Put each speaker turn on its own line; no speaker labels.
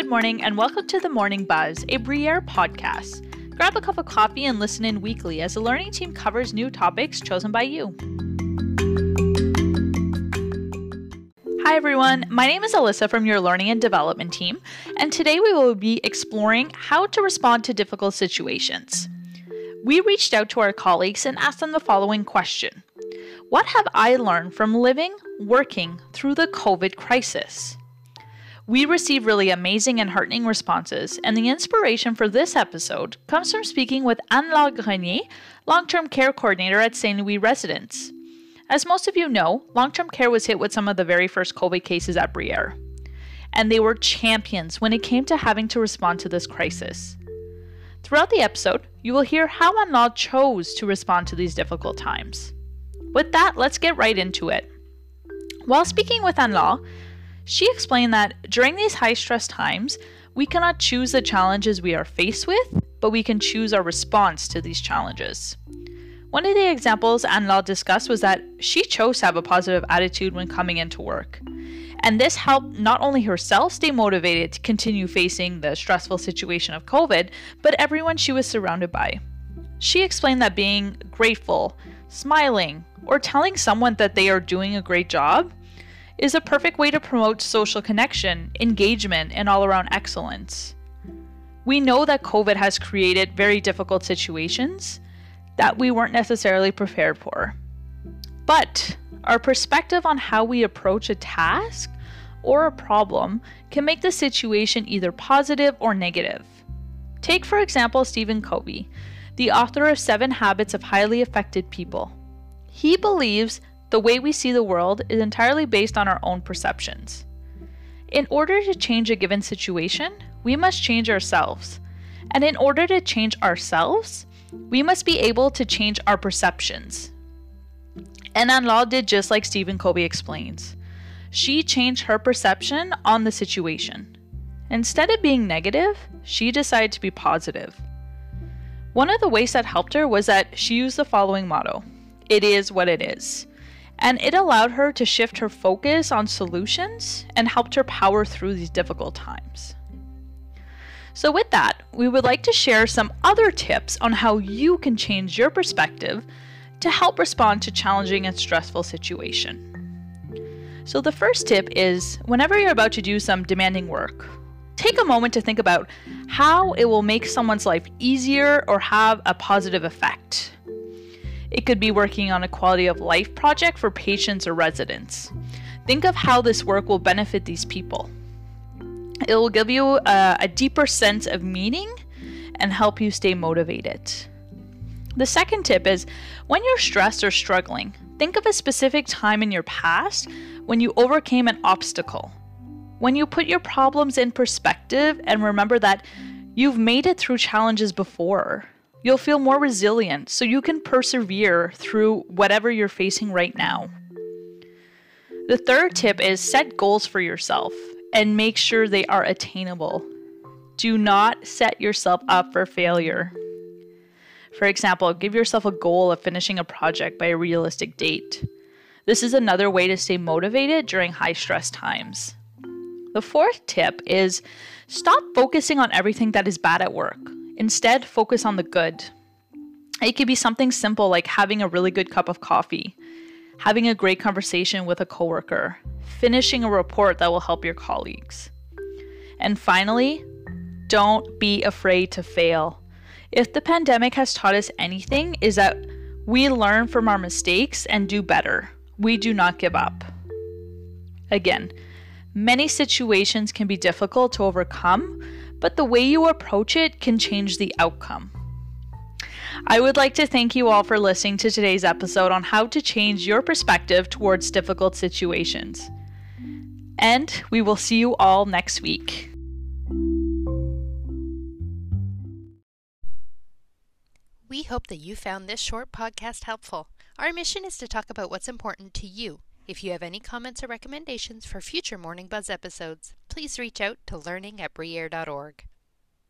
Good morning and welcome to the Morning Buzz, a Bruyère podcast. Grab a cup of coffee and listen in weekly as the learning team covers new topics chosen by you. Hi everyone, my name is Alyssa from your Learning and Development team, and today we will be exploring how to respond to difficult situations. We reached out to our colleagues and asked them the following question What have I learned from living, working through the COVID crisis? We receive really amazing and heartening responses, and the inspiration for this episode comes from speaking with Anne-Laure Grenier, long term care coordinator at St. Louis Residence. As most of you know, long term care was hit with some of the very first COVID cases at Bruyère, and they were champions when it came to having to respond to this crisis. Throughout the episode, you will hear how Anne-Laure chose to respond to these difficult times. With that, let's get right into it. While speaking with Anne-Laure, she explained that during these high stress times, we cannot choose the challenges we are faced with, but we can choose our response to these challenges. One of the examples Anne-Laure discussed was that she chose to have a positive attitude when coming into work. And this helped not only herself stay motivated to continue facing the stressful situation of COVID, but everyone she was surrounded by. She explained that being grateful, smiling, or telling someone that they are doing a great job is a perfect way to promote social connection, engagement, and all around excellence. We know that COVID has created very difficult situations that we weren't necessarily prepared for. But our perspective on how we approach a task or a problem can make the situation either positive or negative. Take, for example, Stephen Covey, the author of Seven Habits of Highly Effective People. He believes the way we see the world is entirely based on our own perceptions. In order to change a given situation, we must change ourselves. And in order to change ourselves, we must be able to change our perceptions. And Anne-Laure did just like Stephen Covey explains. She changed her perception on the situation. Instead of being negative, she decided to be positive. One of the ways that helped her was that she used the following motto It is what it is and it allowed her to shift her focus on solutions and helped her power through these difficult times. So, with that, we would like to share some other tips on how you can change your perspective to help respond to challenging and stressful situation. So, the first tip is whenever you're about to do some demanding work, take a moment to think about how it will make someone's life easier or have a positive effect. It could be working on a quality of life project for patients or residents. Think of how this work will benefit these people. It will give you a, a deeper sense of meaning and help you stay motivated. The second tip is when you're stressed or struggling, think of a specific time in your past when you overcame an obstacle. When you put your problems in perspective and remember that you've made it through challenges before, You'll feel more resilient so you can persevere through whatever you're facing right now. The third tip is set goals for yourself and make sure they are attainable. Do not set yourself up for failure. For example, give yourself a goal of finishing a project by a realistic date. This is another way to stay motivated during high stress times. The fourth tip is stop focusing on everything that is bad at work. Instead, focus on the good. It could be something simple like having a really good cup of coffee, having a great conversation with a coworker, finishing a report that will help your colleagues. And finally, don't be afraid to fail. If the pandemic has taught us anything, is that we learn from our mistakes and do better. We do not give up. Again, many situations can be difficult to overcome, but the way you approach it can change the outcome. I would like to thank you all for listening to today's episode on how to change your perspective towards difficult situations. And we will see you all next week.
We hope that you found this short podcast helpful. Our mission is to talk about what's important to you. If you have any comments or recommendations for future Morning Buzz episodes, please reach out to learning at.